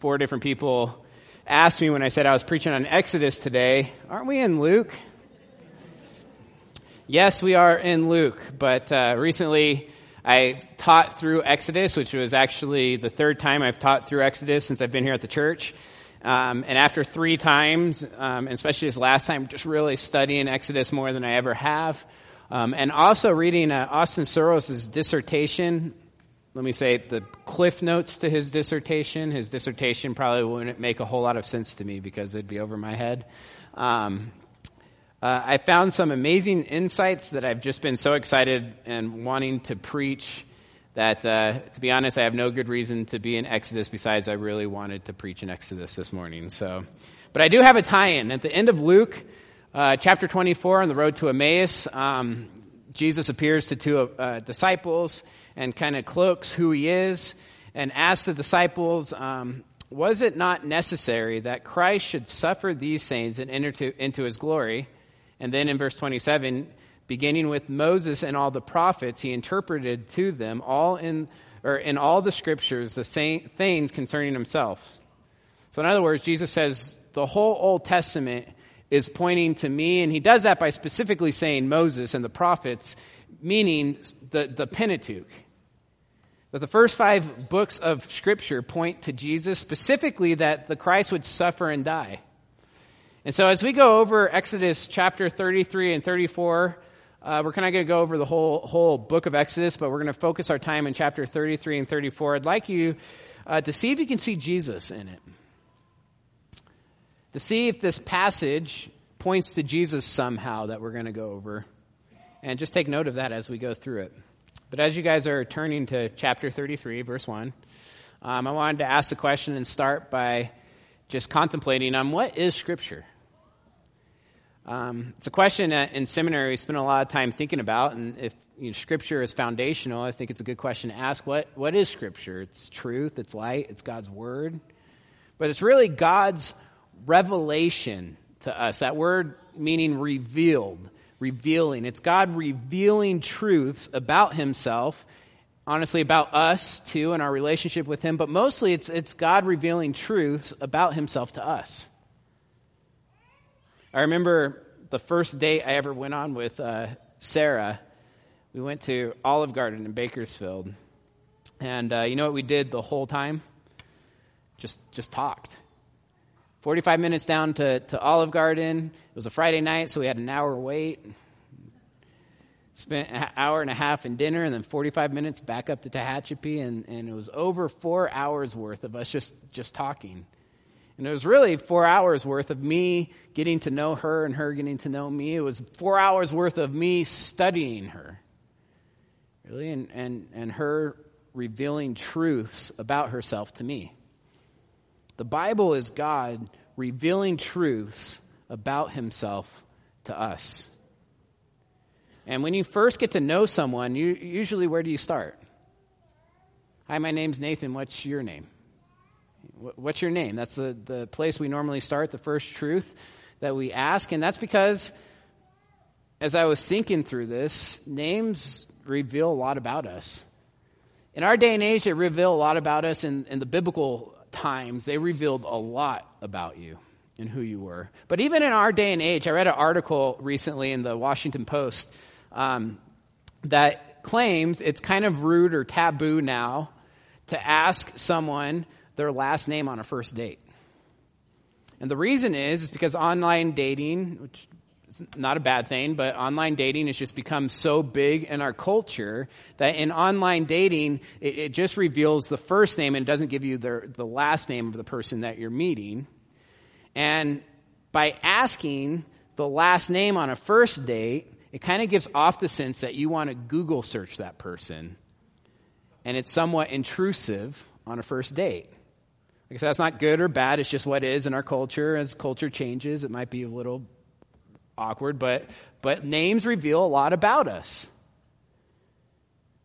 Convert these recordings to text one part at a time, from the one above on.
four different people asked me when I said I was preaching on Exodus today, aren't we in Luke? Yes, we are in Luke, but uh, recently I taught through Exodus, which was actually the third time I've taught through Exodus since I've been here at the church. Um, and after three times, um, especially this last time, just really studying Exodus more than I ever have, um, and also reading uh, Austin Soros' dissertation. Let me say the cliff notes to his dissertation. His dissertation probably wouldn't make a whole lot of sense to me because it'd be over my head. Um, uh, I found some amazing insights that I've just been so excited and wanting to preach that, uh, to be honest, I have no good reason to be in Exodus besides I really wanted to preach in Exodus this morning. So, but I do have a tie-in at the end of Luke, uh, chapter 24, on the road to Emmaus. Um, Jesus appears to two uh, disciples and kind of cloaks who he is, and asks the disciples, um, "Was it not necessary that Christ should suffer these things and enter to, into his glory?" And then in verse 27, beginning with Moses and all the prophets, he interpreted to them all in, or in all the scriptures the same things concerning himself. So in other words, Jesus says the whole Old Testament is pointing to me, and he does that by specifically saying Moses and the prophets, meaning the, the Pentateuch. That the first five books of Scripture point to Jesus, specifically that the Christ would suffer and die. And so as we go over Exodus chapter 33 and 34, uh, we're kind of going to go over the whole, whole book of Exodus, but we're going to focus our time in chapter 33 and 34. I'd like you uh, to see if you can see Jesus in it. To see if this passage points to Jesus somehow that we're going to go over. And just take note of that as we go through it. But as you guys are turning to chapter 33, verse 1, um, I wanted to ask the question and start by just contemplating on what is Scripture? Um, it's a question that in seminary we spend a lot of time thinking about, and if you know, Scripture is foundational, I think it's a good question to ask. What what is Scripture? It's truth, it's light, it's God's word, but it's really God's revelation to us. That word meaning revealed, revealing. It's God revealing truths about Himself, honestly about us too, and our relationship with Him. But mostly, it's it's God revealing truths about Himself to us. I remember the first date I ever went on with uh, Sarah. We went to Olive Garden in Bakersfield. And uh, you know what we did the whole time? Just, just talked. 45 minutes down to, to Olive Garden. It was a Friday night, so we had an hour wait. Spent an hour and a half in dinner, and then 45 minutes back up to Tehachapi, and, and it was over four hours worth of us just, just talking. And it was really four hours worth of me getting to know her and her getting to know me. It was four hours worth of me studying her. Really, and, and, and her revealing truths about herself to me. The Bible is God revealing truths about himself to us. And when you first get to know someone, you, usually where do you start? Hi, my name's Nathan. What's your name? What's your name? That's the, the place we normally start, the first truth that we ask. And that's because, as I was thinking through this, names reveal a lot about us. In our day and age, they reveal a lot about us. In, in the biblical times, they revealed a lot about you and who you were. But even in our day and age, I read an article recently in the Washington Post um, that claims it's kind of rude or taboo now to ask someone their last name on a first date. And the reason is, is because online dating, which is not a bad thing, but online dating has just become so big in our culture that in online dating, it, it just reveals the first name and doesn't give you the, the last name of the person that you're meeting. And by asking the last name on a first date, it kind of gives off the sense that you want to Google search that person. And it's somewhat intrusive on a first date. Like I said, that's not good or bad. It's just what is in our culture. As culture changes, it might be a little awkward, but, but names reveal a lot about us.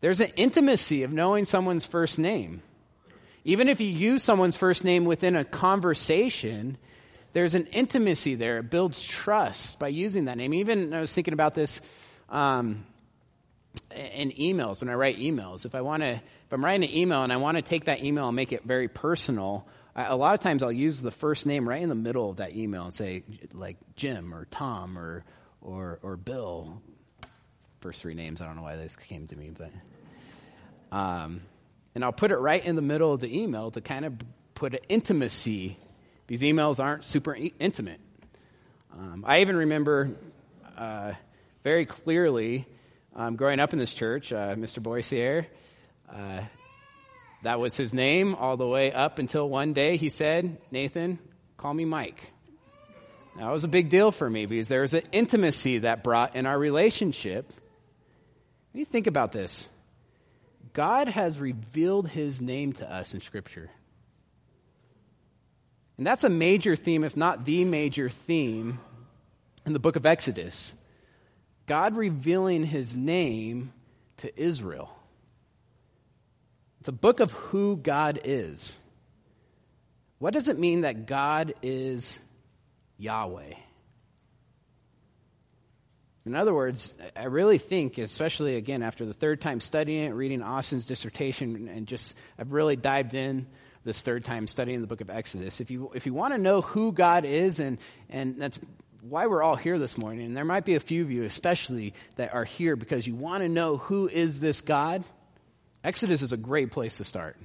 There's an intimacy of knowing someone's first name. Even if you use someone's first name within a conversation, there's an intimacy there. It builds trust by using that name. Even I was thinking about this um, in emails when I write emails. If I want to, if I'm writing an email and I want to take that email and make it very personal, I, a lot of times I'll use the first name right in the middle of that email and say like Jim or Tom or or or Bill. First three names, I don't know why this came to me, but um, and I'll put it right in the middle of the email to kind of put an intimacy. These emails aren't super intimate. Um, I even remember uh, very clearly um, growing up in this church, uh, Mr. Boissier. Uh, that was his name all the way up until one day he said, Nathan, call me Mike. That was a big deal for me because there was an intimacy that brought in our relationship. When you think about this, God has revealed his name to us in Scripture. And that's a major theme, if not the major theme, in the book of Exodus. God revealing his name to Israel. It's a book of who God is. What does it mean that God is Yahweh? In other words, I really think, especially again after the third time studying it, reading Austin's dissertation, and just I've really dived in this third time studying the book of Exodus. If you if you want to know who God is, and and that's why we're all here this morning, and there might be a few of you especially that are here because you want to know who is this God. Exodus is a great place to start.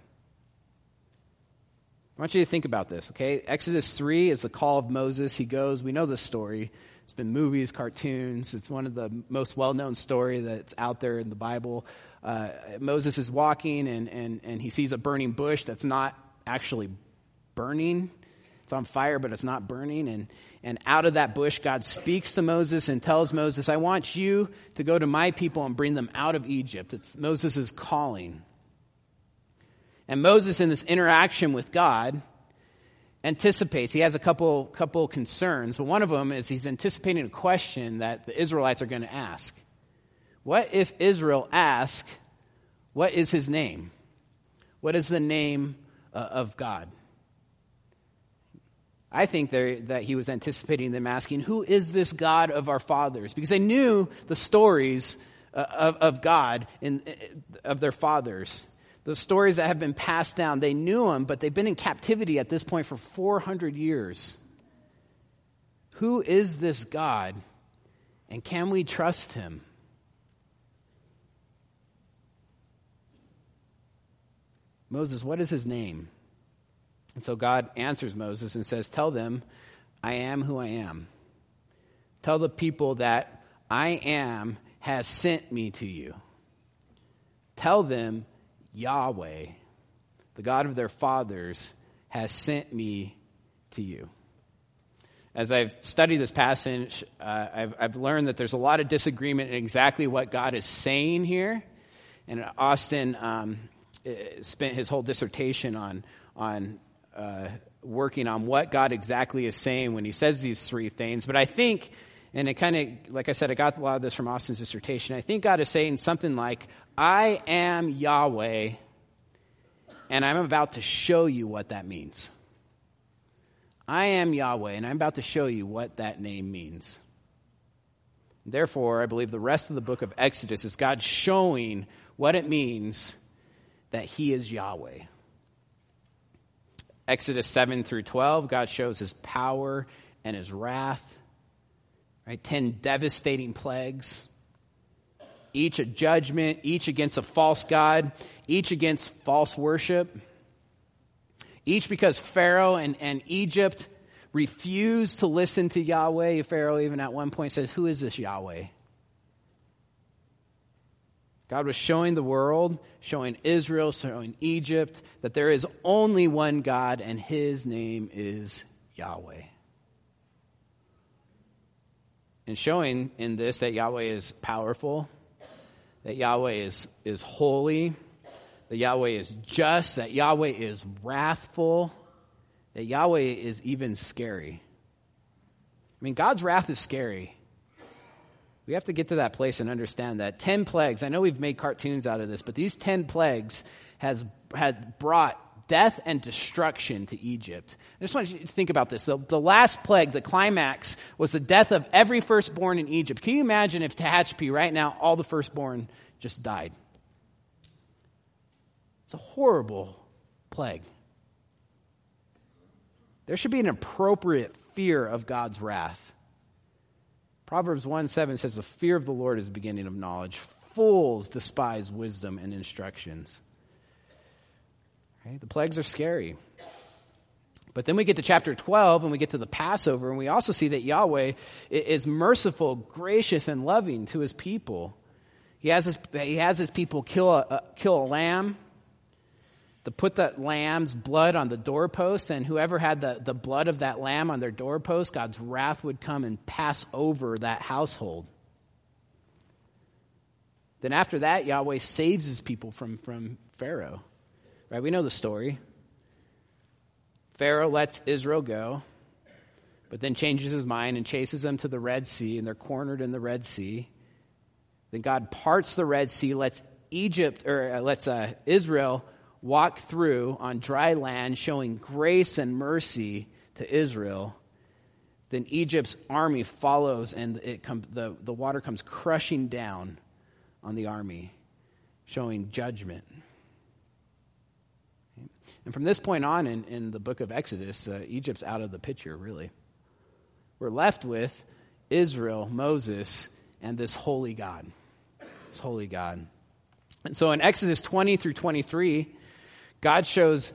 I want you to think about this, okay? Exodus 3 is the call of Moses. He goes, we know this story. It's been movies, cartoons. It's one of the most well known story that's out there in the Bible. Uh, Moses is walking and, and, and he sees a burning bush that's not actually burning. It's on fire, but it's not burning. And, and out of that bush, God speaks to Moses and tells Moses, I want you to go to my people and bring them out of Egypt. It's Moses' calling. And Moses, in this interaction with God, anticipates. He has a couple, couple concerns, but one of them is he's anticipating a question that the Israelites are going to ask. What if Israel asks, What is his name? What is the name uh, of God? I think that he was anticipating them asking, Who is this God of our fathers? Because they knew the stories uh, of, of God, in, of their fathers the stories that have been passed down. They knew him, but they've been in captivity at this point for 400 years. Who is this God? And can we trust him? Moses, what is his name? And so God answers Moses and says, Tell them, I am who I am. Tell the people that I am has sent me to you. Tell them Yahweh, the God of their fathers, has sent me to you. As I've studied this passage, uh, I've, I've learned that there's a lot of disagreement in exactly what God is saying here. And Austin um, eh, spent his whole dissertation on, on uh, working on what God exactly is saying when he says these three things. But I think, and it kind of, like I said, I got a lot of this from Austin's dissertation. I think God is saying something like, I am Yahweh, and I'm about to show you what that means. I am Yahweh, and I'm about to show you what that name means. Therefore, I believe the rest of the book of Exodus is God showing what it means that He is Yahweh. Exodus 7 through 12, God shows His power and His wrath. Right? Ten devastating plagues each a judgment, each against a false God, each against false worship. Each because Pharaoh and, and Egypt refused to listen to Yahweh. Pharaoh even at one point says, Who is this Yahweh? God was showing the world, showing Israel, showing Egypt that there is only one God and his name is Yahweh. And showing in this that Yahweh is powerful, that Yahweh is, is holy, that Yahweh is just, that Yahweh is wrathful, that Yahweh is even scary. I mean, God's wrath is scary. We have to get to that place and understand that 10 plagues, I know we've made cartoons out of this, but these 10 plagues has had brought death and destruction to Egypt. I just want you to think about this. The, the, last plague, the climax, was the death of every firstborn in Egypt. Can you imagine if Tehachapi right now, all the firstborn just died. It's a horrible plague. There should be an appropriate fear of God's wrath. Proverbs 1 7 says, The fear of the Lord is the beginning of knowledge. Fools despise wisdom and instructions. Right? The plagues are scary. But then we get to chapter 12 and we get to the Passover, and we also see that Yahweh is merciful, gracious, and loving to his people. He has his, he has his people kill a, uh, kill a lamb, to put that lamb's blood on the doorposts, and whoever had the, the blood of that lamb on their doorpost, God's wrath would come and pass over that household. Then after that, Yahweh saves his people from, from Pharaoh. Right? We know the story. Pharaoh lets Israel go, but then changes his mind and chases them to the Red Sea, and they're cornered in the Red Sea. Then God parts the Red Sea, lets Egypt or uh, lets uh, Israel walk through on dry land, showing grace and mercy to Israel. Then Egypt's army follows, and it comes, the, the water comes crushing down on the army, showing judgment. And from this point on in, in the book of Exodus, uh, Egypt's out of the picture, really. We're left with Israel, Moses, and this holy God. This holy God. And so in Exodus 20 through 23, God shows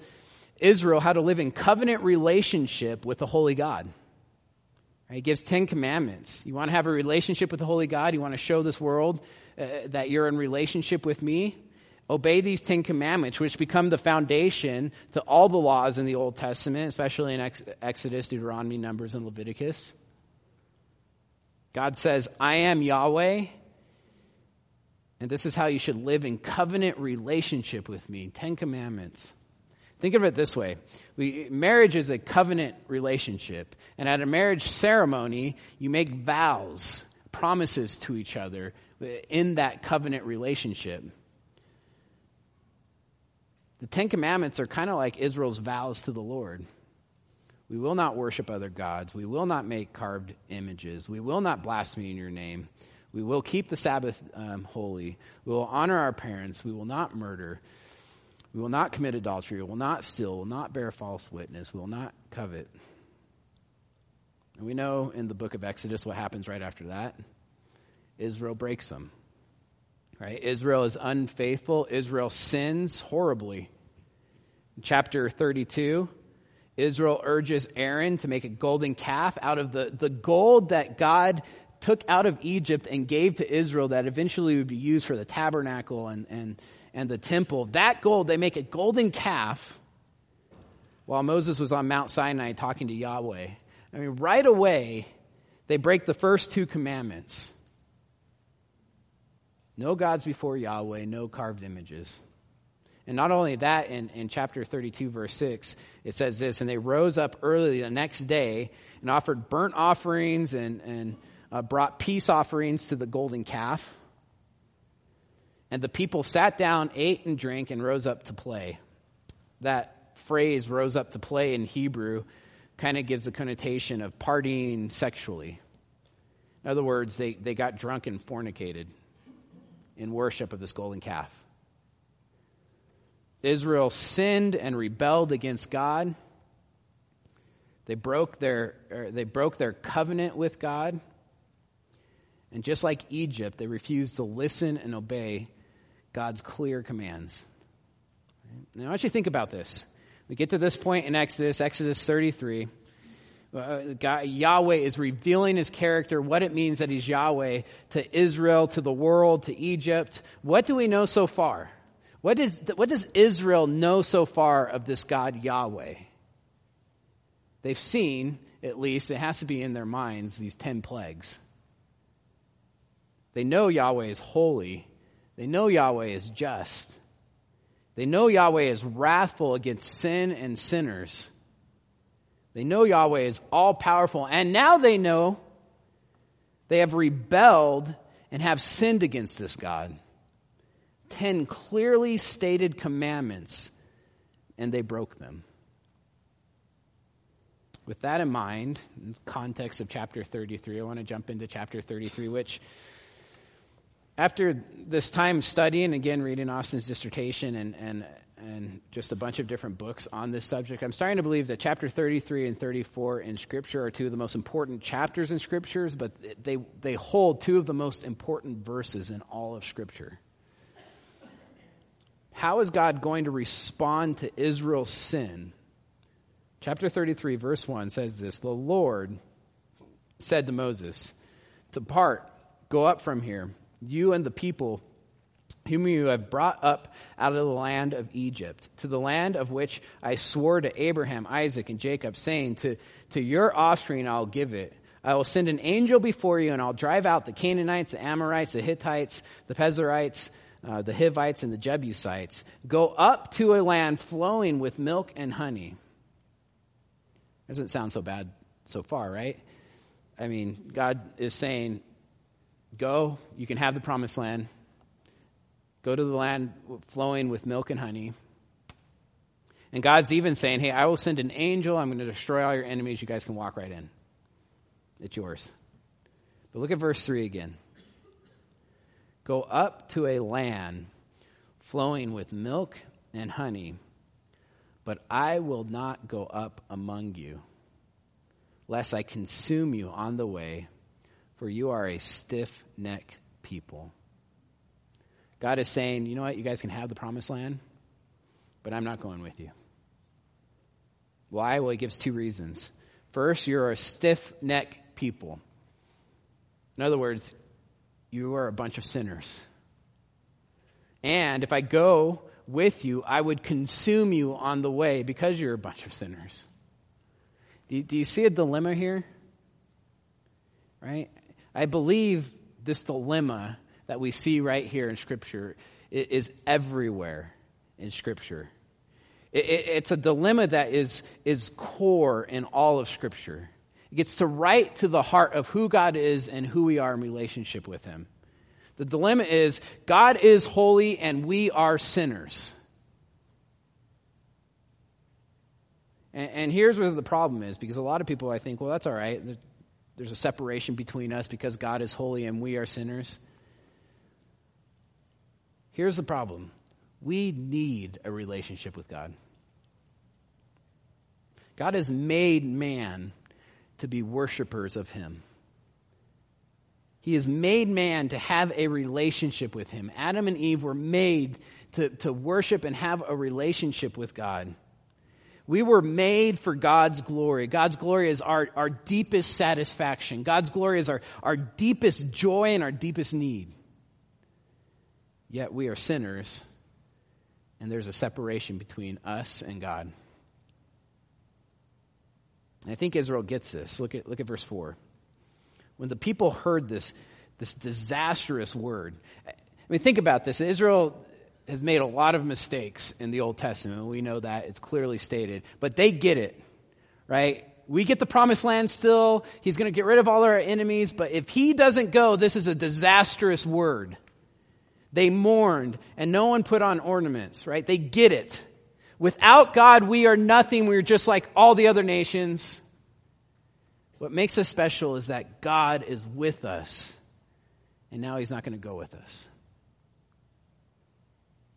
Israel how to live in covenant relationship with the holy God. He gives 10 commandments. You want to have a relationship with the holy God? You want to show this world uh, that you're in relationship with me? Obey these Ten Commandments, which become the foundation to all the laws in the Old Testament, especially in Exodus, Deuteronomy, Numbers, and Leviticus. God says, I am Yahweh, and this is how you should live in covenant relationship with me. Ten Commandments. Think of it this way we, marriage is a covenant relationship, and at a marriage ceremony, you make vows, promises to each other in that covenant relationship. The Ten Commandments are kind of like Israel's vows to the Lord. We will not worship other gods. We will not make carved images. We will not blaspheme your name. We will keep the Sabbath um, holy. We will honor our parents. We will not murder. We will not commit adultery. We will not steal. We will not bear false witness. We will not covet. And we know in the book of Exodus what happens right after that. Israel breaks them. Right? Israel is unfaithful. Israel sins horribly. In chapter 32, Israel urges Aaron to make a golden calf out of the, the gold that God took out of Egypt and gave to Israel that eventually would be used for the tabernacle and, and, and the temple. That gold, they make a golden calf while Moses was on Mount Sinai talking to Yahweh. I mean, right away, they break the first two commandments. No gods before Yahweh, no carved images. And not only that, in, in chapter 32, verse 6, it says this And they rose up early the next day and offered burnt offerings and, and uh, brought peace offerings to the golden calf. And the people sat down, ate and drank, and rose up to play. That phrase, rose up to play in Hebrew, kind of gives a connotation of partying sexually. In other words, they, they got drunk and fornicated in worship of this golden calf. Israel sinned and rebelled against God. They broke their, they broke their covenant with God. And just like Egypt, they refused to listen and obey God's clear commands. Now, I want you to think about this. We get to this point in Exodus, Exodus 33. Uh, God, Yahweh is revealing his character, what it means that he's Yahweh to Israel, to the world, to Egypt. What do we know so far? What, is, what does Israel know so far of this God Yahweh? They've seen, at least, it has to be in their minds, these ten plagues. They know Yahweh is holy. They know Yahweh is just. They know Yahweh is wrathful against sin and sinners. They know Yahweh is all powerful. And now they know they have rebelled and have sinned against this God. Ten clearly stated commandments, and they broke them. With that in mind, in context of chapter 33, I want to jump into chapter 33, which after this time studying, again, reading Austin's dissertation and, and, and just a bunch of different books on this subject, I'm starting to believe that chapter 33 and 34 in Scripture are two of the most important chapters in Scriptures, but they, they hold two of the most important verses in all of Scripture. How is God going to respond to Israel's sin? Chapter 33, verse 1 says this The Lord said to Moses, Depart, go up from here you and the people whom you have brought up out of the land of Egypt, to the land of which I swore to Abraham, Isaac, and Jacob, saying, To, to your offspring I'll give it. I will send an angel before you, and I'll drive out the Canaanites, the Amorites, the Hittites, the Perizzites, uh, the Hivites, and the Jebusites. Go up to a land flowing with milk and honey. Doesn't sound so bad so far, right? I mean, God is saying, Go, you can have the promised land. Go to the land flowing with milk and honey. And God's even saying, Hey, I will send an angel. I'm going to destroy all your enemies. You guys can walk right in. It's yours. But look at verse 3 again. Go up to a land flowing with milk and honey, but I will not go up among you, lest I consume you on the way for you are a stiff necked people. God is saying, you know what, you guys can have the promised land, but I'm not going with you. Why? Well, he gives two reasons. First, you're a stiff necked people. In other words, you are a bunch of sinners. And if I go with you, I would consume you on the way because you're a bunch of sinners. Do you, do you see a dilemma here? Right? I believe this dilemma that we see right here in Scripture is everywhere in Scripture. It's a dilemma that is, is core in all of Scripture. It gets to right to the heart of who God is and who we are in relationship with Him. The dilemma is God is holy and we are sinners. And, and here's where the problem is because a lot of people, I think, well, that's all right there's a separation between us because God is holy and we are sinners. Here's the problem we need a relationship with God. God has made man to be worshipers of Him. He has made man to have a relationship with Him. Adam and Eve were made to, to worship and have a relationship with God. We were made for God's glory. God's glory is our, our deepest satisfaction. God's glory is our, our deepest joy and our deepest need. Yet we are sinners, and there's a separation between us and God. I think Israel gets this. Look at, look at verse 4. When the people heard this, this disastrous word, I mean, think about this. Israel has made a lot of mistakes in the Old Testament. We know that. It's clearly stated. But they get it, right? We get the promised land still. He's going to get rid of all our enemies. But if he doesn't go, this is a disastrous word. They mourned, and no one put on ornaments, right? They get it. Without God, we are nothing. We're just like all the other nations. What makes us special is that God is with us, and now he's not going to go with us.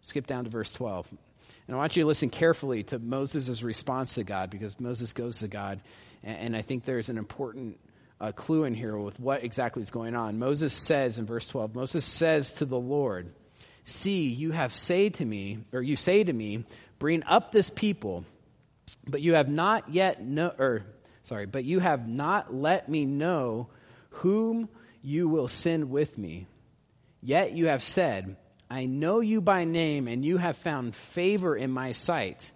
Skip down to verse 12. And I want you to listen carefully to Moses' response to God because Moses goes to God. And, I think there's an important uh, clue in here with what exactly is going on. Moses says in verse 12, Moses says to the Lord, See, you have said to me, or you say to me, bring up this people, but you have not yet know, or sorry, but you have not let me know whom you will send with me. Yet you have said, I know you by name, and you have found favor in my sight.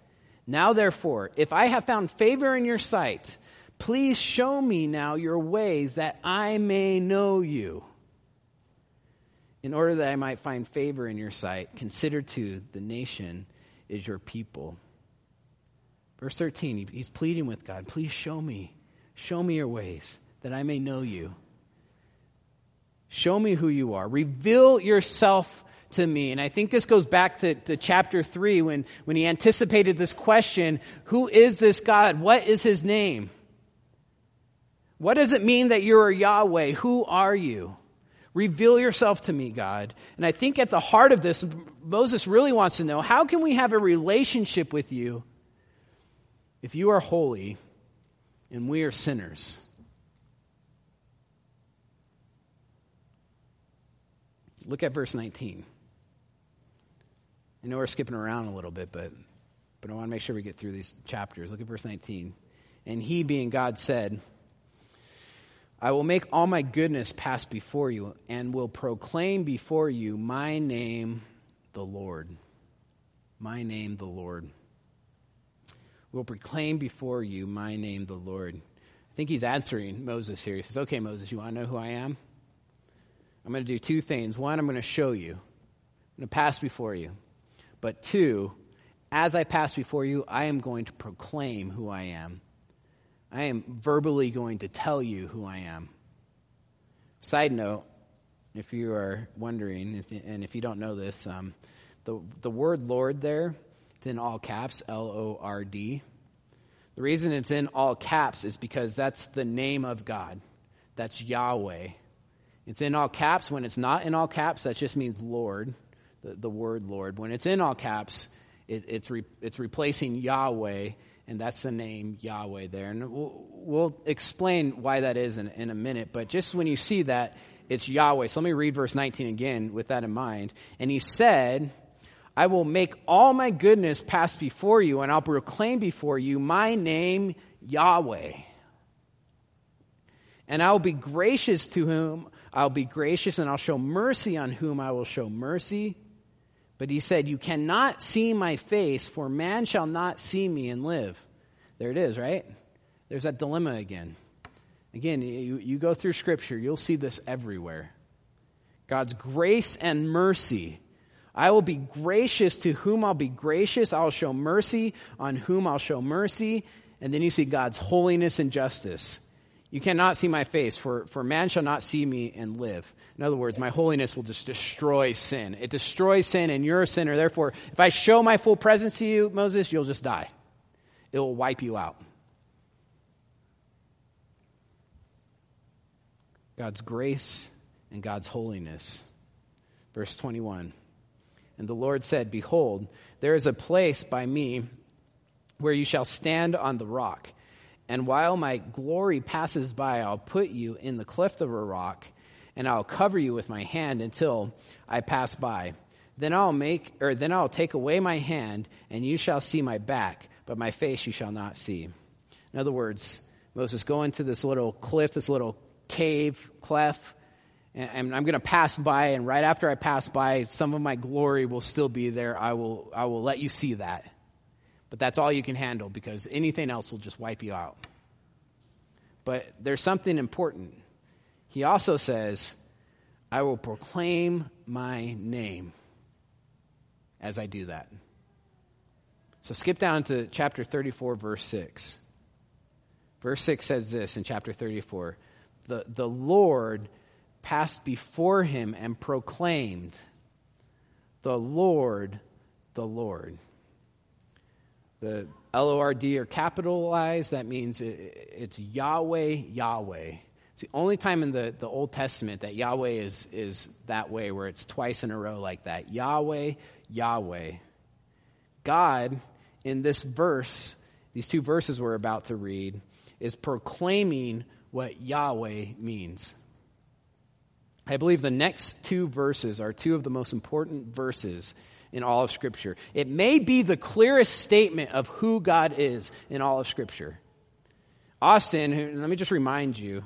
Now, therefore, if I have found favor in your sight, please show me now your ways that I may know you. In order that I might find favor in your sight, consider too the nation is your people. Verse 13, he's pleading with God, please show me, show me your ways that I may know you. Show me who you are. Reveal yourself to me. And I think this goes back to, to chapter 3 when, when he anticipated this question Who is this God? What is his name? What does it mean that you're Yahweh? Who are you? Reveal yourself to me, God. And I think at the heart of this, Moses really wants to know how can we have a relationship with you if you are holy and we are sinners? Look at verse 19. I know we're skipping around a little bit, but, but I want to make sure we get through these chapters. Look at verse 19. And he, being God, said, I will make all my goodness pass before you and will proclaim before you my name, the Lord. My name, the Lord. Will proclaim before you my name, the Lord. I think he's answering Moses here. He says, Okay, Moses, you want to know who I am? I'm going to do two things. One, I'm going to show you, I'm going to pass before you. But two, as I pass before you, I am going to proclaim who I am. I am verbally going to tell you who I am. Side note, if you are wondering, if, and if you don't know this, um, the, the word Lord there, it's in all caps, L O R D. The reason it's in all caps is because that's the name of God. That's Yahweh. It's in all caps. When it's not in all caps, that just means Lord, the, the word Lord. When it's in all caps, it, it's, re, it's replacing Yahweh and that's the name Yahweh there. And we'll, we'll explain why that is in, in a minute, but just when you see that, it's Yahweh. So let me read verse 19 again with that in mind. And he said, I will make all my goodness pass before you, and I'll proclaim before you my name, Yahweh. And I will be gracious to whom I'll be gracious, and I'll show mercy on whom I will show mercy. But he said, You cannot see my face, for man shall not see me and live. There it is, right? There's that dilemma again. Again, you, you go through Scripture, you'll see this everywhere. God's grace and mercy. I will be gracious to whom I'll be gracious. I'll show mercy on whom I'll show mercy. And then you see God's holiness and justice. You cannot see my face, for, for man shall not see me and live. In other words, my holiness will just destroy sin. It destroys sin, and you're a sinner. Therefore, if I show my full presence to you, Moses, you'll just die. It will wipe you out. God's grace and God's holiness. Verse 21. And the Lord said, Behold, there is a place by me where you shall stand on the rock. And while my glory passes by, I'll put you in the cleft of a rock, and I'll cover you with my hand until I pass by. Then I'll make, or then I'll take away my hand, and you shall see my back, but my face you shall not see. In other words, Moses, go into this little cliff, this little cave, cleft, and I'm going to pass by, and right after I pass by, some of my glory will still be there. I will, I will let you see that. But that's all you can handle because anything else will just wipe you out. But there's something important. He also says, I will proclaim my name as I do that. So skip down to chapter 34, verse 6. Verse 6 says this in chapter 34 The, the Lord passed before him and proclaimed, The Lord, the Lord. The L O R D are capitalized. That means it, it's Yahweh, Yahweh. It's the only time in the, the Old Testament that Yahweh is, is that way, where it's twice in a row like that. Yahweh, Yahweh. God, in this verse, these two verses we're about to read, is proclaiming what Yahweh means. I believe the next two verses are two of the most important verses in all of Scripture. It may be the clearest statement of who God is in all of Scripture. Austin, who, let me just remind you,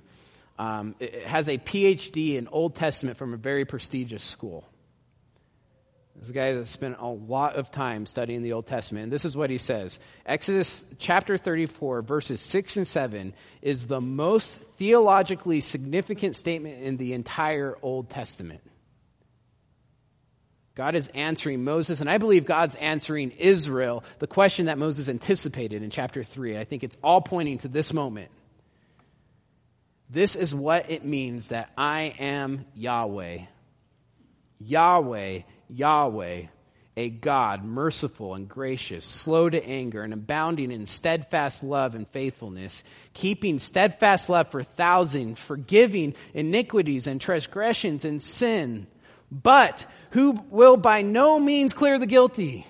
um, has a PhD in Old Testament from a very prestigious school. This guy that spent a lot of time studying the Old Testament. And this is what he says Exodus chapter 34, verses 6 and 7 is the most theologically significant statement in the entire Old Testament. God is answering Moses, and I believe God's answering Israel the question that Moses anticipated in chapter 3. I think it's all pointing to this moment. This is what it means that I am Yahweh. Yahweh, Yahweh. a God merciful and gracious, slow to anger, and abounding in steadfast love and faithfulness, keeping steadfast love for thousands, forgiving iniquities and transgressions and sin, but who will by no means clear the guilty,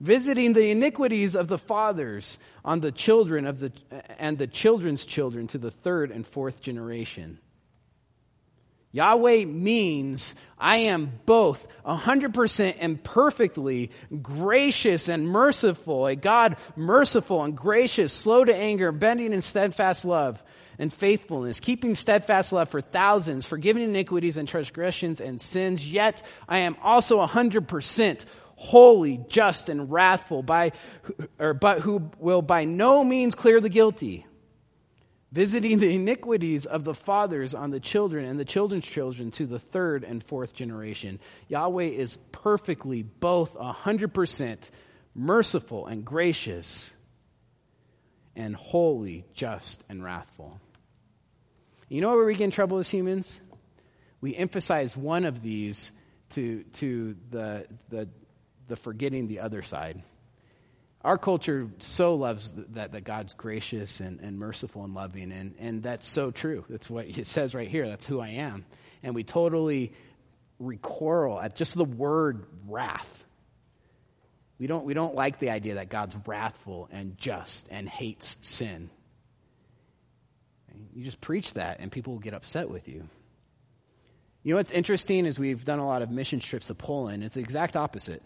visiting the iniquities of the fathers on the children of the and the children's children to the third and fourth generation. Yahweh means I am both 100% and perfectly gracious and merciful, a God merciful and gracious, slow to anger, bending in steadfast love and faithfulness, keeping steadfast love for thousands, forgiving iniquities and transgressions and sins. Yet I am also a 100% holy, just, and wrathful, by, or, but who will by no means clear the guilty visiting the iniquities of the fathers on the children and the children's children to the third and fourth generation. Yahweh is perfectly both 100% merciful and gracious and holy, just, and wrathful. You know where we get in trouble as humans? We emphasize one of these to, to the, the, the forgetting the other side. Our culture so loves that, that God's gracious and, and merciful and loving, and, and that's so true. That's what it says right here. That's who I am. And we totally recoil at just the word wrath. We don't, we don't like the idea that God's wrathful and just and hates sin. You just preach that, and people will get upset with you. You know what's interesting is we've done a lot of mission trips to Poland. It's the exact opposite.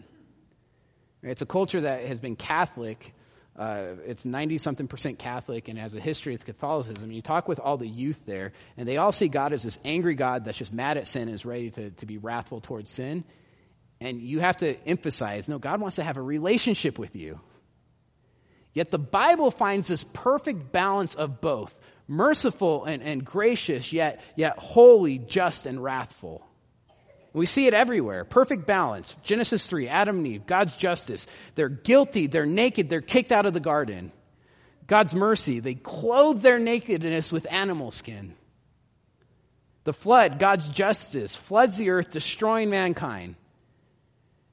It's a culture that has been Catholic. Uh, it's 90 something percent Catholic and has a history of Catholicism. You talk with all the youth there, and they all see God as this angry God that's just mad at sin and is ready to, to be wrathful towards sin. And you have to emphasize no, God wants to have a relationship with you. Yet the Bible finds this perfect balance of both merciful and, and gracious, yet, yet holy, just, and wrathful. We see it everywhere. Perfect balance. Genesis 3, Adam and Eve, God's justice. They're guilty, they're naked, they're kicked out of the garden. God's mercy, they clothe their nakedness with animal skin. The flood, God's justice, floods the earth, destroying mankind.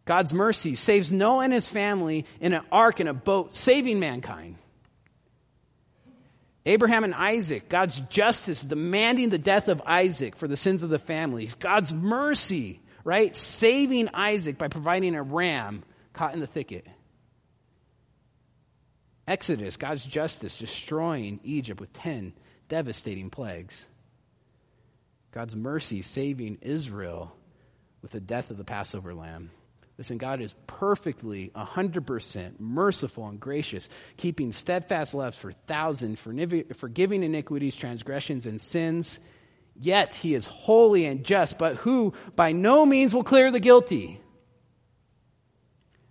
God's mercy saves Noah and his family in an ark in a boat, saving mankind. Abraham and Isaac, God's justice demanding the death of Isaac for the sins of the family, God's mercy, right? Saving Isaac by providing a ram caught in the thicket. Exodus, God's justice destroying Egypt with 10 devastating plagues. God's mercy saving Israel with the death of the Passover lamb. Listen, God is perfectly 100% merciful and gracious, keeping steadfast love for thousands, forgiving iniquities, transgressions, and sins. Yet he is holy and just, but who by no means will clear the guilty.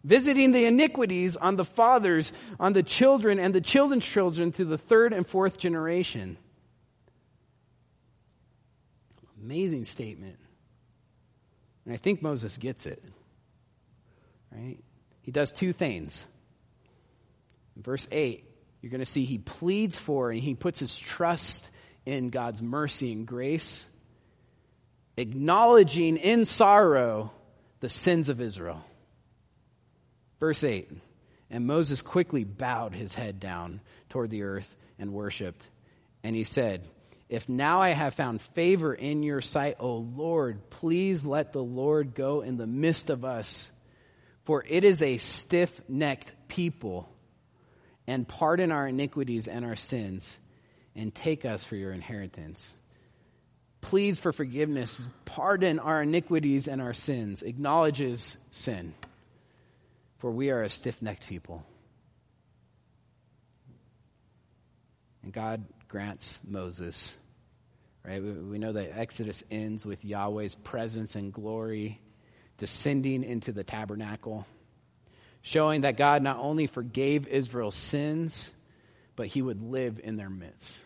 Visiting the iniquities on the fathers, on the children, and the children's children to the third and fourth generation. Amazing statement. And I think Moses gets it. Right? He does two things. In verse 8, you're going to see he pleads for and he puts his trust in God's mercy and grace, acknowledging in sorrow the sins of Israel. Verse 8 And Moses quickly bowed his head down toward the earth and worshiped. And he said, If now I have found favor in your sight, O Lord, please let the Lord go in the midst of us for it is a stiff necked people. And pardon our iniquities and our sins, and take us for your inheritance. Pleads for forgiveness, pardon our iniquities and our sins, acknowledges sin. For we are a stiff necked people. And God grants Moses, right? We know that Exodus ends with Yahweh's presence and glory descending into the tabernacle, showing that God not only forgave Israel's sins, but he would live in their midst.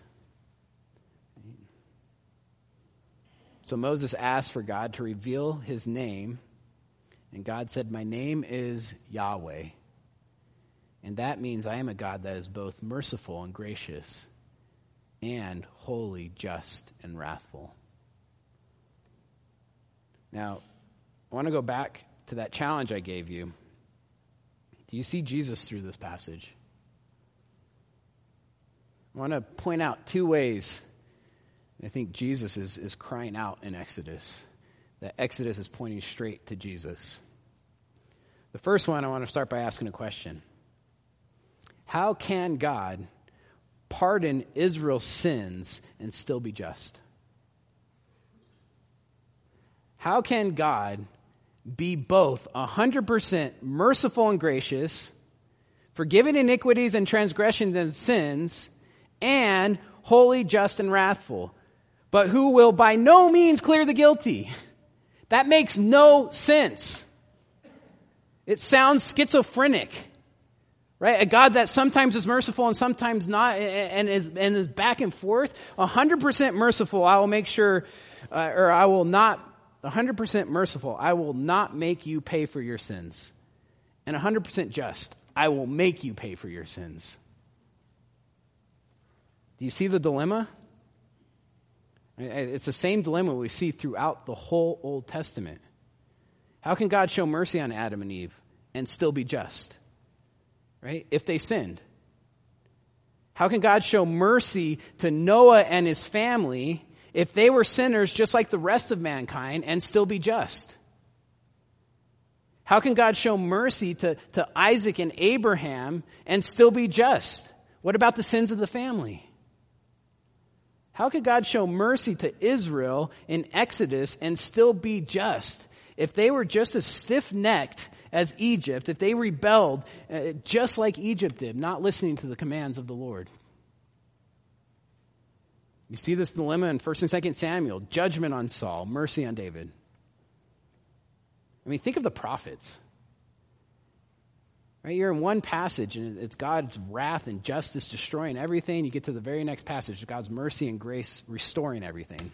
So Moses asked for God to reveal his name, and God said, My name is Yahweh. And that means I am a God that is both merciful and gracious, and holy, just, and wrathful. Now, I want to go back to that challenge I gave you, do you see Jesus through this passage? I want to point out two ways I think Jesus is, is crying out in Exodus. That Exodus is pointing straight to Jesus. The first one, I want to start by asking a question How can God pardon Israel's sins and still be just? How can God be both 100% merciful and gracious, forgiving iniquities and transgressions and sins, and holy, just, and wrathful, but who will by no means clear the guilty? That makes no sense. It sounds schizophrenic, right? A God that sometimes is merciful and sometimes not, and is, and is back and forth. 100% merciful, I will make sure, uh, or I will not, 100% merciful, I will not make you pay for your sins. And 100% just, I will make you pay for your sins. Do you see the dilemma? It's the same dilemma we see throughout the whole Old Testament. How can God show mercy on Adam and Eve and still be just? Right? If they sinned. How can God show mercy to Noah and his family if they were sinners just like the rest of mankind and still be just? How can God show mercy to, to Isaac and Abraham and still be just? What about the sins of the family? How could God show mercy to Israel in Exodus and still be just? If they were just as stiff necked as Egypt, if they rebelled uh, just like Egypt did, not listening to the commands of the Lord. You see this dilemma in 1st and 2nd Samuel judgment on Saul, mercy on David. I mean, think of the prophets. Right? You're in one passage and it's God's wrath and justice destroying everything. You get to the very next passage, God's mercy and grace restoring everything.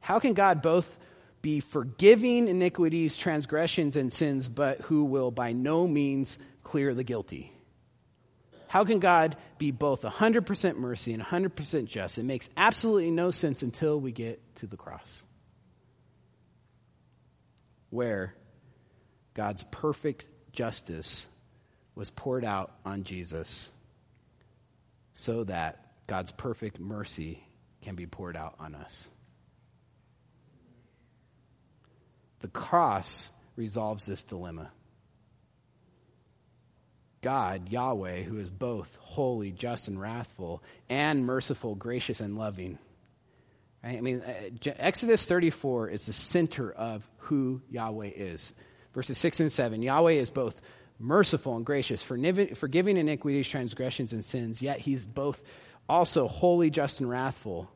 How can God both be forgiving iniquities, transgressions, and sins, but who will by no means clear the guilty? How can God be both 100% mercy and 100% just? It makes absolutely no sense until we get to the cross, where God's perfect justice was poured out on Jesus so that God's perfect mercy can be poured out on us. The cross resolves this dilemma. God, Yahweh, who is both holy, just, and wrathful, and merciful, gracious, and loving. Right? I mean, uh, Exodus 34 is the center of who Yahweh is verses 6 and 7. Yahweh is both merciful and gracious, forgiving iniquities, transgressions, and sins, yet he's both also holy, just, and wrathful,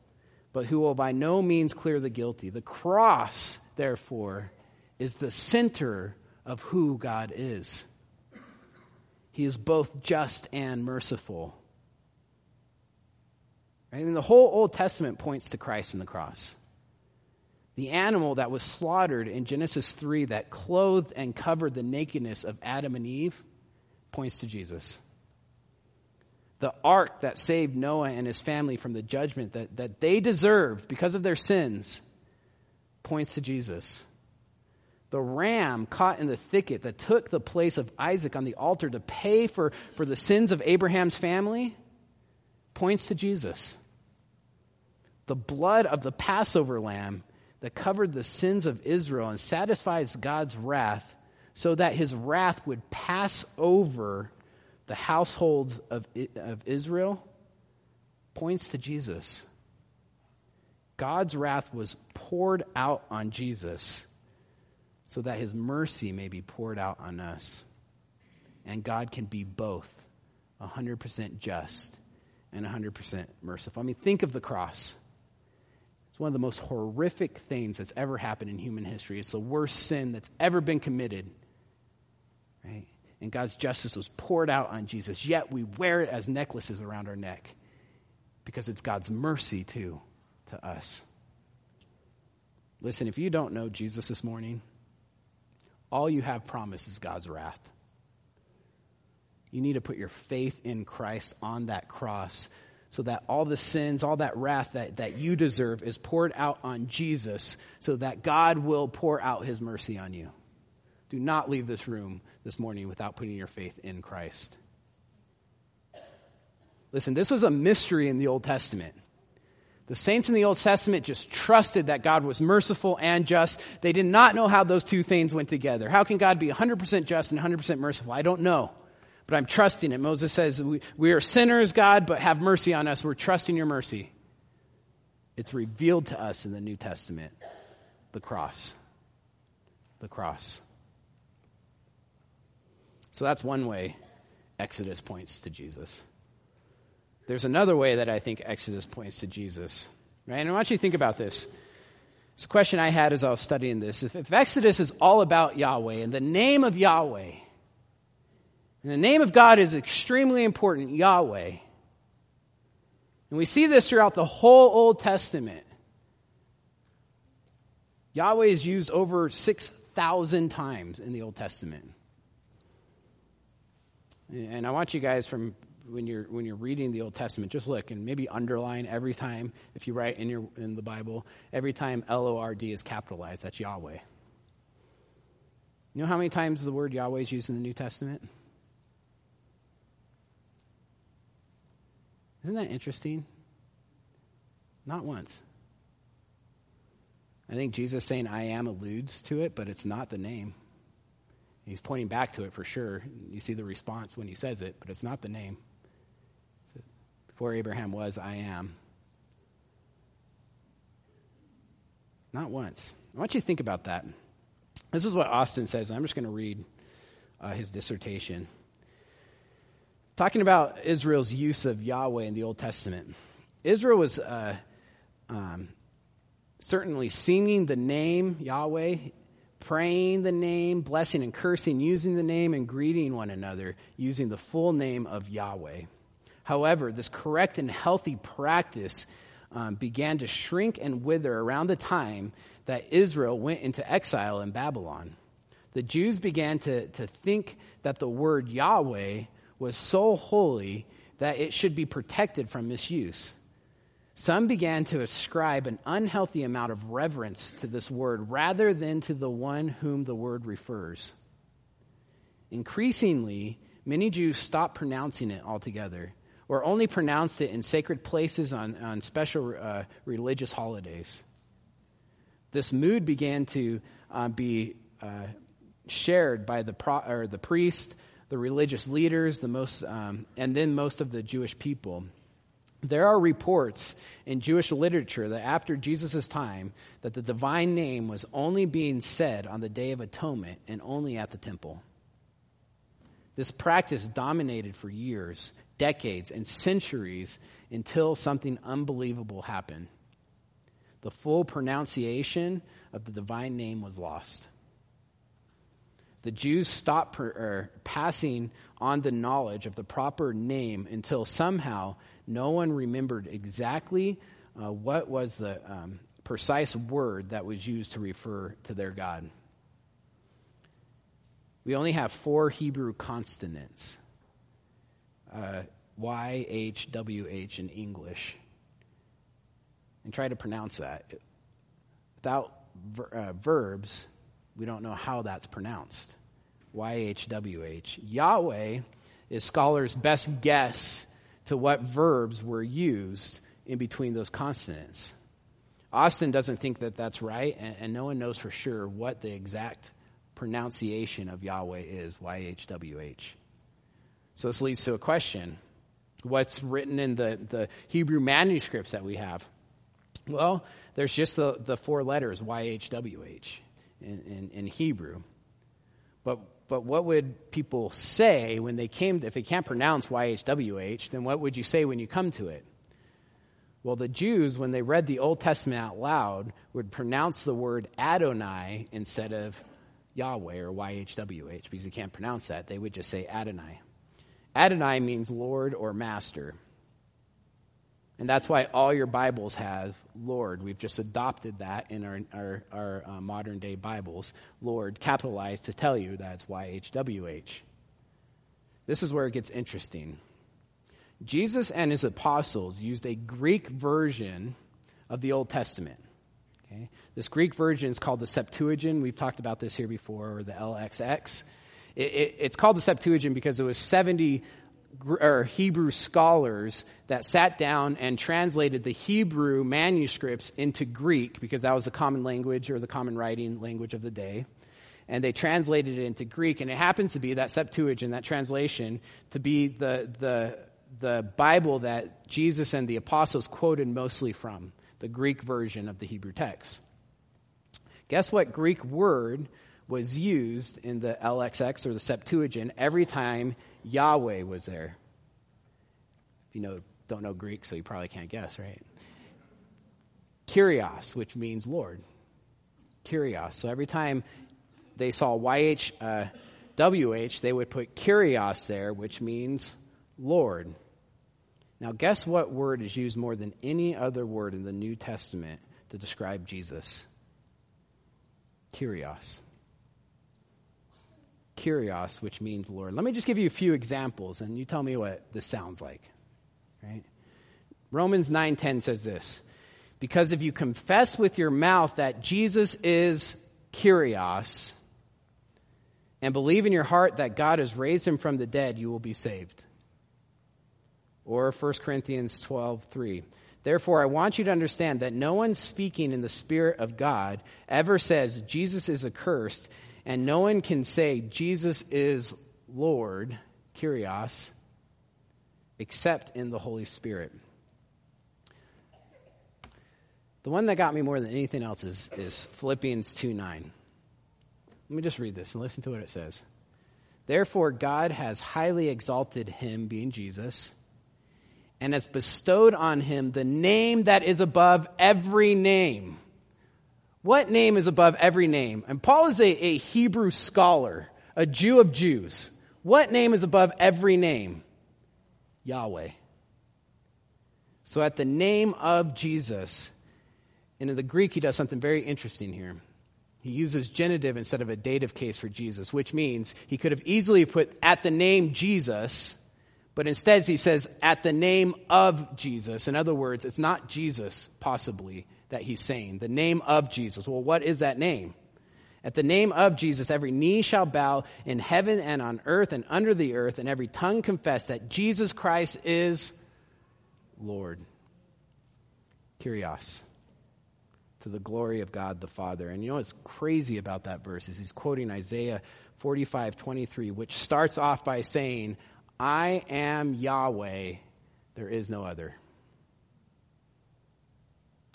but who will by no means clear the guilty. The cross, therefore, is the center of who God is. He is both just and merciful. Right? Mean, the whole Old Testament points to Christ and the cross. The animal that was slaughtered in Genesis 3 that clothed and covered the nakedness of Adam and Eve points to Jesus. The ark that saved Noah and his family from the judgment that, that they deserved because of their sins points to Jesus. The ram caught in the thicket that took the place of Isaac on the altar to pay for, for the sins of Abraham's family points to Jesus. The blood of the Passover lamb that covered the sins of Israel and satisfies God's wrath so that his wrath would pass over the households of, of Israel points to Jesus. God's wrath was poured out on Jesus so that his mercy may be poured out on us. And God can be both 100% just and 100% merciful. I mean, think of the cross. It's one of the most horrific things that's ever happened in human history. It's the worst sin that's ever been committed. Right? And God's justice was poured out on Jesus, yet we wear it as necklaces around our neck because it's God's mercy, too, to us. Listen, if you don't know Jesus this morning, all you have promised is God's wrath. You need to put your faith in Christ on that cross so that all the sins, all that wrath that, that you deserve is poured out on Jesus so that God will pour out his mercy on you. Do not leave this room this morning without putting your faith in Christ. Listen, this was a mystery in the Old Testament. The saints in the Old Testament just trusted that God was merciful and just. They did not know how those two things went together. How can God be 100% just and 100% merciful? I don't know but I'm trusting it. Moses says, we, we are sinners, God, but have mercy on us. We're trusting your mercy. It's revealed to us in the New Testament the cross. The cross. So that's one way Exodus points to Jesus. There's another way that I think Exodus points to Jesus. Right? And I want you to think about this. A question I had as I was studying this. If, if Exodus is all about Yahweh and the name of Yahweh, and the name of God is extremely important, Yahweh. And we see this throughout the whole Old Testament. Yahweh is used over 6,000 times in the Old Testament. And I want you guys from when you're when you're reading the Old Testament, just look and maybe underline every time if you write in your in the Bible, every time L O R D is capitalized, that's Yahweh. You know how many times the word Yahweh is used in the New Testament? Isn't that interesting? Not once. I think Jesus saying I am alludes to it, but it's not the name. He's pointing back to it for sure. You see the response when he says it, but it's not the name. Before Abraham was, I am. Not once. I want you to think about that. This is what Austin says. I'm just going to read uh, his dissertation. Talking about Israel's use of Yahweh in the Old Testament. Israel was uh, um, certainly singing the name Yahweh, praying the name, blessing and cursing, using the name, and greeting one another using the full name of Yahweh. However, this correct and healthy practice um, began to shrink and wither around the time that Israel went into exile in Babylon. The Jews began to, to think that the word Yahweh was so holy that it should be protected from misuse. Some began to ascribe an unhealthy amount of reverence to this word rather than to the one whom the word refers. Increasingly, many Jews stopped pronouncing it altogether or only pronounced it in sacred places on, on special uh, religious holidays. This mood began to uh, be uh, shared by the, pro- or the priest, the religious leaders, the most, um, and then most of the Jewish people. There are reports in Jewish literature that after Jesus' time, that the divine name was only being said on the Day of Atonement and only at the temple. This practice dominated for years, decades, and centuries until something unbelievable happened. The full pronunciation of the divine name was lost the Jews stopped per, er, passing on the knowledge of the proper name until somehow no one remembered exactly uh, what was the um, precise word that was used to refer to their God. We only have four Hebrew consonants uh, Y, H, W, H in English. And try to pronounce that. Without ver- uh, verbs, we don't know how that's pronounced. YHWH. Yahweh is scholars' best guess to what verbs were used in between those consonants. Austin doesn't think that that's right, and, and no one knows for sure what the exact pronunciation of Yahweh is, YHWH. So this leads to a question. What's written in the, the Hebrew manuscripts that we have? Well, there's just the, the four letters, YHWH in, in, in Hebrew. But, but what would people say when they came, if they can't pronounce YHWH, then what would you say when you come to it? Well, the Jews, when they read the Old Testament out loud, would pronounce the word Adonai instead of Yahweh or YHWH because they can't pronounce that. They would just say Adonai. Adonai means Lord or Master. And that's why all your Bibles have Lord. We've just adopted that in our, our, our uh, modern day Bibles. Lord, capitalized to tell you that's YHWH. This is where it gets interesting. Jesus and his apostles used a Greek version of the Old Testament. Okay? This Greek version is called the Septuagint. We've talked about this here before, or the LXX. It, it, it's called the Septuagint because it was 70 or Hebrew scholars that sat down and translated the Hebrew manuscripts into Greek because that was the common language or the common writing language of the day. And they translated it into Greek, and it happens to be that Septuagint, that translation, to be the, the, the Bible that Jesus and the apostles quoted mostly from, the Greek version of the Hebrew text. Guess what Greek word was used in the LXX or the Septuagint every time Yahweh was there. If you know, don't know Greek, so you probably can't guess, right? Kyrios, which means Lord. Kyrios. So every time they saw YH, uh, they would put Kyrios there, which means Lord. Now, guess what word is used more than any other word in the New Testament to describe Jesus? Kyrios. Kyrios, which means Lord. Let me just give you a few examples, and you tell me what this sounds like. Right? Romans 9:10 says this: Because if you confess with your mouth that Jesus is Kyrios, and believe in your heart that God has raised him from the dead, you will be saved. Or 1 Corinthians 12:3. Therefore, I want you to understand that no one speaking in the Spirit of God ever says Jesus is accursed and no one can say Jesus is Lord, Kyrios, except in the Holy Spirit. The one that got me more than anything else is, is Philippians 2 9. Let me just read this and listen to what it says. Therefore, God has highly exalted him, being Jesus, and has bestowed on him the name that is above every name what name is above every name? And Paul is a, a Hebrew scholar, a Jew of Jews. What name is above every name? Yahweh. So at the name of Jesus, and in the Greek, he does something very interesting here. He uses genitive instead of a dative case for Jesus, which means he could have easily put at the name Jesus, but instead he says at the name of Jesus. In other words, it's not Jesus, possibly, that he's saying. The name of Jesus. Well, what is that name? At the name of Jesus, every knee shall bow in heaven and on earth and under the earth, and every tongue confess that Jesus Christ is Lord. Kyrios. To the glory of God the Father. And you know what's crazy about that verse is he's quoting Isaiah 45 23, which starts off by saying, I am Yahweh, there is no other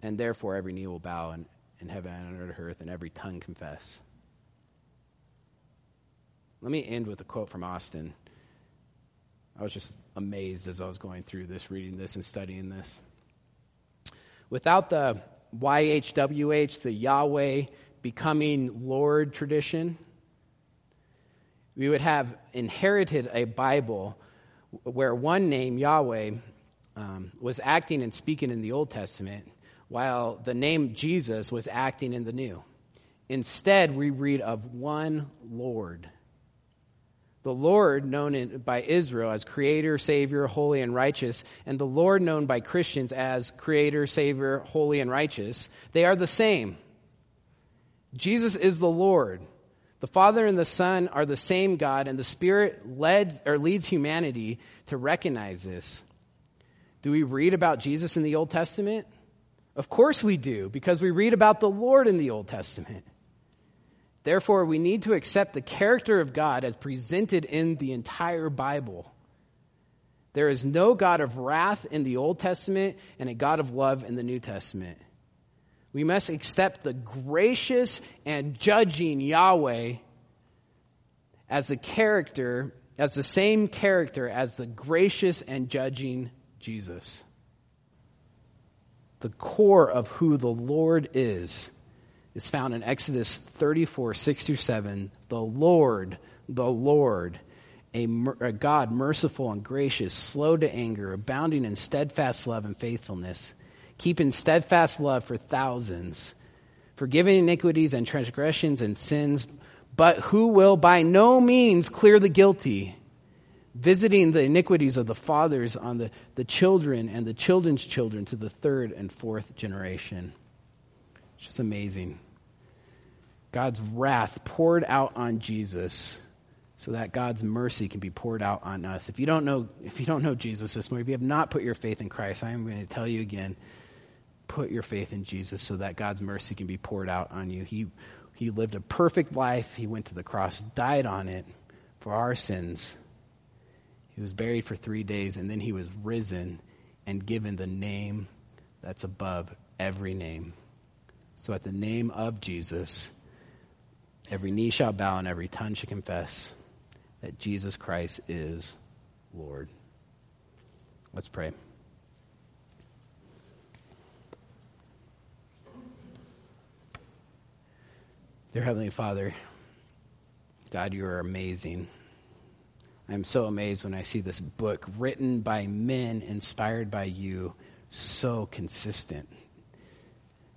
and therefore every knee will bow in, in heaven and under earth, and every tongue confess. Let me end with a quote from Austin. I was just amazed as I was going through this, reading this, and studying this. Without the YHWH, the Yahweh becoming Lord tradition, we would have inherited a Bible where one name, Yahweh, um, was acting and speaking in the Old Testament, while the name Jesus was acting in the new. Instead, we read of one Lord. The Lord, known in, by Israel as Creator, Savior, Holy, and Righteous, and the Lord, known by Christians as Creator, Savior, Holy, and Righteous, they are the same. Jesus is the Lord. The Father and the Son are the same God, and the Spirit led or leads humanity to recognize this. Do we read about Jesus in the Old Testament? Of course we do, because we read about the Lord in the Old Testament. Therefore, we need to accept the character of God as presented in the entire Bible. There is no God of wrath in the Old Testament and a God of love in the New Testament. We must accept the gracious and judging Yahweh as the character, as the same character as the gracious and judging Jesus the core of who the Lord is, is found in Exodus 34, 6 through 7. The Lord, the Lord, a, a, God merciful and gracious, slow to anger, abounding in steadfast love and faithfulness, keeping steadfast love for thousands, forgiving iniquities and transgressions and sins, but who will by no means clear the guilty, visiting the iniquities of the fathers on the, the children and the children's children to the third and fourth generation. It's just amazing. God's wrath poured out on Jesus so that God's mercy can be poured out on us. If you don't know, if you don't know Jesus this morning, if you have not put your faith in Christ, I am going to tell you again, put your faith in Jesus so that God's mercy can be poured out on you. He, he lived a perfect life. He went to the cross, died on it for our sins. He was buried for three days, and then he was risen and given the name that's above every name. So at the name of Jesus, every knee shall bow and every tongue shall confess that Jesus Christ is Lord. Let's pray. Dear Heavenly Father, God, you are amazing. I'm so amazed when I see this book written by men, inspired by you, so consistent.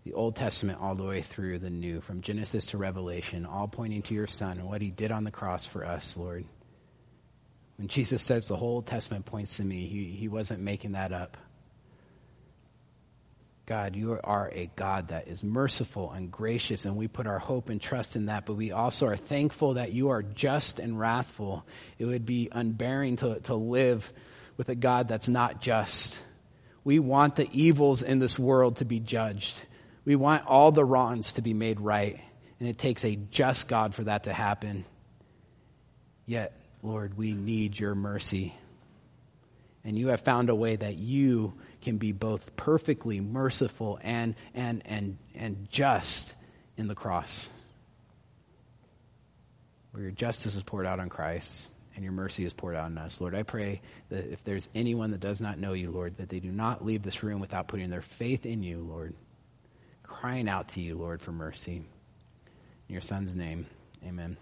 The Old Testament all the way through the New, from Genesis to Revelation, all pointing to your Son and what he did on the cross for us, Lord. When Jesus says the whole Testament points to me, he, he wasn't making that up. God, you are a God that is merciful and gracious, and we put our hope and trust in that, but we also are thankful that you are just and wrathful. It would be unbearing to, to live with a God that's not just. We want the evils in this world to be judged. We want all the wrongs to be made right, and it takes a just God for that to happen. Yet, Lord, we need your mercy. And you have found a way that you can be both perfectly merciful and, and, and, and just in the cross. Where your justice is poured out on Christ and your mercy is poured out on us. Lord, I pray that if there's anyone that does not know you, Lord, that they do not leave this room without putting their faith in you, Lord, crying out to you, Lord, for mercy. In your son's name, amen.